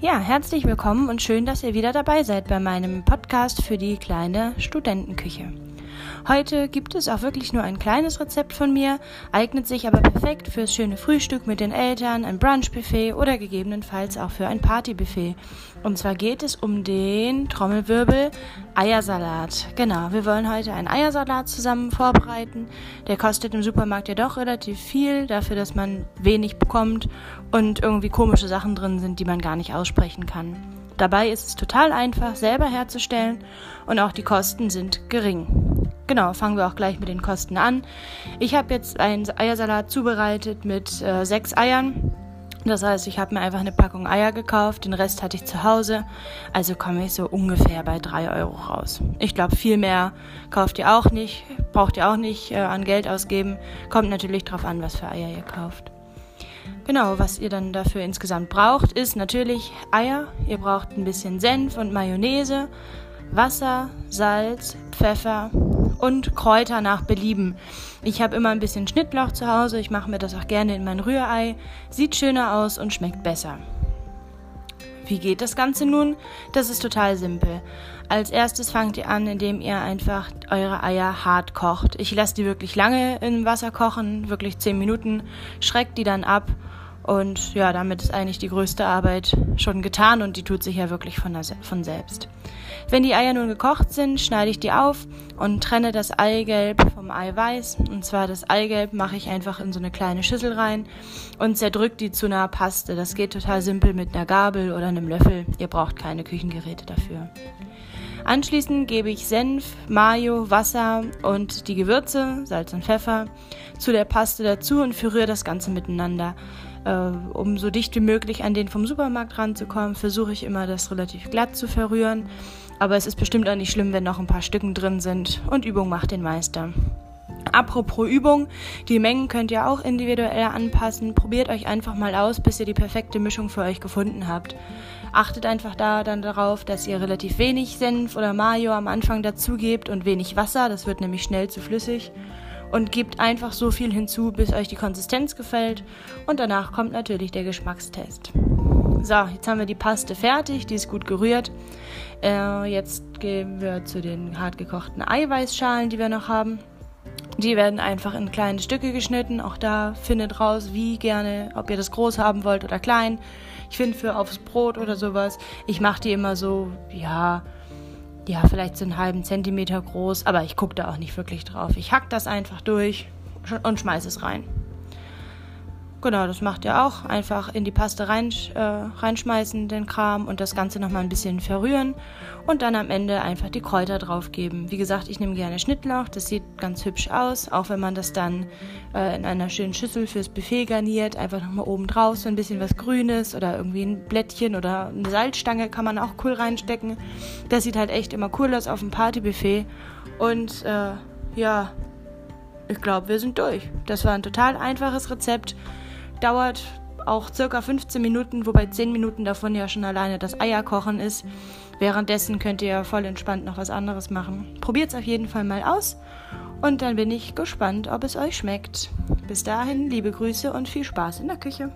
Ja, herzlich willkommen und schön, dass ihr wieder dabei seid bei meinem Podcast für die kleine Studentenküche. Heute gibt es auch wirklich nur ein kleines Rezept von mir, eignet sich aber perfekt fürs schöne Frühstück mit den Eltern, ein Brunchbuffet oder gegebenenfalls auch für ein Partybuffet. Und zwar geht es um den Trommelwirbel Eiersalat. Genau, wir wollen heute einen Eiersalat zusammen vorbereiten. Der kostet im Supermarkt ja doch relativ viel, dafür, dass man wenig bekommt und irgendwie komische Sachen drin sind, die man gar nicht aussprechen kann. Dabei ist es total einfach, selber herzustellen und auch die Kosten sind gering. Genau, fangen wir auch gleich mit den Kosten an. Ich habe jetzt einen Eiersalat zubereitet mit äh, sechs Eiern. Das heißt, ich habe mir einfach eine Packung Eier gekauft, den Rest hatte ich zu Hause. Also komme ich so ungefähr bei drei Euro raus. Ich glaube, viel mehr kauft ihr auch nicht, braucht ihr auch nicht äh, an Geld ausgeben. Kommt natürlich drauf an, was für Eier ihr kauft. Genau, was ihr dann dafür insgesamt braucht, ist natürlich Eier. Ihr braucht ein bisschen Senf und Mayonnaise, Wasser, Salz, Pfeffer, und Kräuter nach Belieben. Ich habe immer ein bisschen Schnittlauch zu Hause, ich mache mir das auch gerne in mein Rührei. Sieht schöner aus und schmeckt besser. Wie geht das Ganze nun? Das ist total simpel. Als erstes fangt ihr an, indem ihr einfach eure Eier hart kocht. Ich lasse die wirklich lange im Wasser kochen, wirklich 10 Minuten, schreckt die dann ab und ja, damit ist eigentlich die größte Arbeit schon getan und die tut sich ja wirklich von, der, von selbst. Wenn die Eier nun gekocht sind, schneide ich die auf und trenne das Eigelb vom Eiweiß. Und zwar das Eigelb mache ich einfach in so eine kleine Schüssel rein und zerdrücke die zu einer Paste. Das geht total simpel mit einer Gabel oder einem Löffel. Ihr braucht keine Küchengeräte dafür. Anschließend gebe ich Senf, Mayo, Wasser und die Gewürze, Salz und Pfeffer, zu der Paste dazu und verrühre das Ganze miteinander. Äh, um so dicht wie möglich an den vom Supermarkt ranzukommen, versuche ich immer, das relativ glatt zu verrühren. Aber es ist bestimmt auch nicht schlimm, wenn noch ein paar Stücken drin sind. Und Übung macht den Meister. Apropos Übung, die Mengen könnt ihr auch individuell anpassen. Probiert euch einfach mal aus, bis ihr die perfekte Mischung für euch gefunden habt. Achtet einfach da dann darauf, dass ihr relativ wenig Senf oder Mayo am Anfang dazu gebt und wenig Wasser, das wird nämlich schnell zu flüssig und gebt einfach so viel hinzu, bis euch die Konsistenz gefällt und danach kommt natürlich der Geschmackstest. So, jetzt haben wir die Paste fertig, die ist gut gerührt. Äh, jetzt gehen wir zu den hart gekochten Eiweißschalen, die wir noch haben. Die werden einfach in kleine Stücke geschnitten. Auch da findet raus, wie gerne, ob ihr das groß haben wollt oder klein. Ich finde für aufs Brot oder sowas, ich mache die immer so, ja, ja, vielleicht so einen halben Zentimeter groß, aber ich gucke da auch nicht wirklich drauf. Ich hack das einfach durch und schmeiße es rein. Genau, das macht ihr auch. Einfach in die Paste rein, äh, reinschmeißen, den Kram und das Ganze nochmal ein bisschen verrühren und dann am Ende einfach die Kräuter draufgeben. Wie gesagt, ich nehme gerne Schnittlauch, das sieht ganz hübsch aus, auch wenn man das dann äh, in einer schönen Schüssel fürs Buffet garniert. Einfach nochmal oben drauf so ein bisschen was Grünes oder irgendwie ein Blättchen oder eine Salzstange kann man auch cool reinstecken. Das sieht halt echt immer cool aus auf dem Partybuffet und äh, ja, ich glaube, wir sind durch. Das war ein total einfaches Rezept dauert auch circa 15 Minuten, wobei 10 Minuten davon ja schon alleine das Eierkochen ist. Währenddessen könnt ihr ja voll entspannt noch was anderes machen. Probiert es auf jeden Fall mal aus und dann bin ich gespannt, ob es euch schmeckt. Bis dahin, liebe Grüße und viel Spaß in der Küche.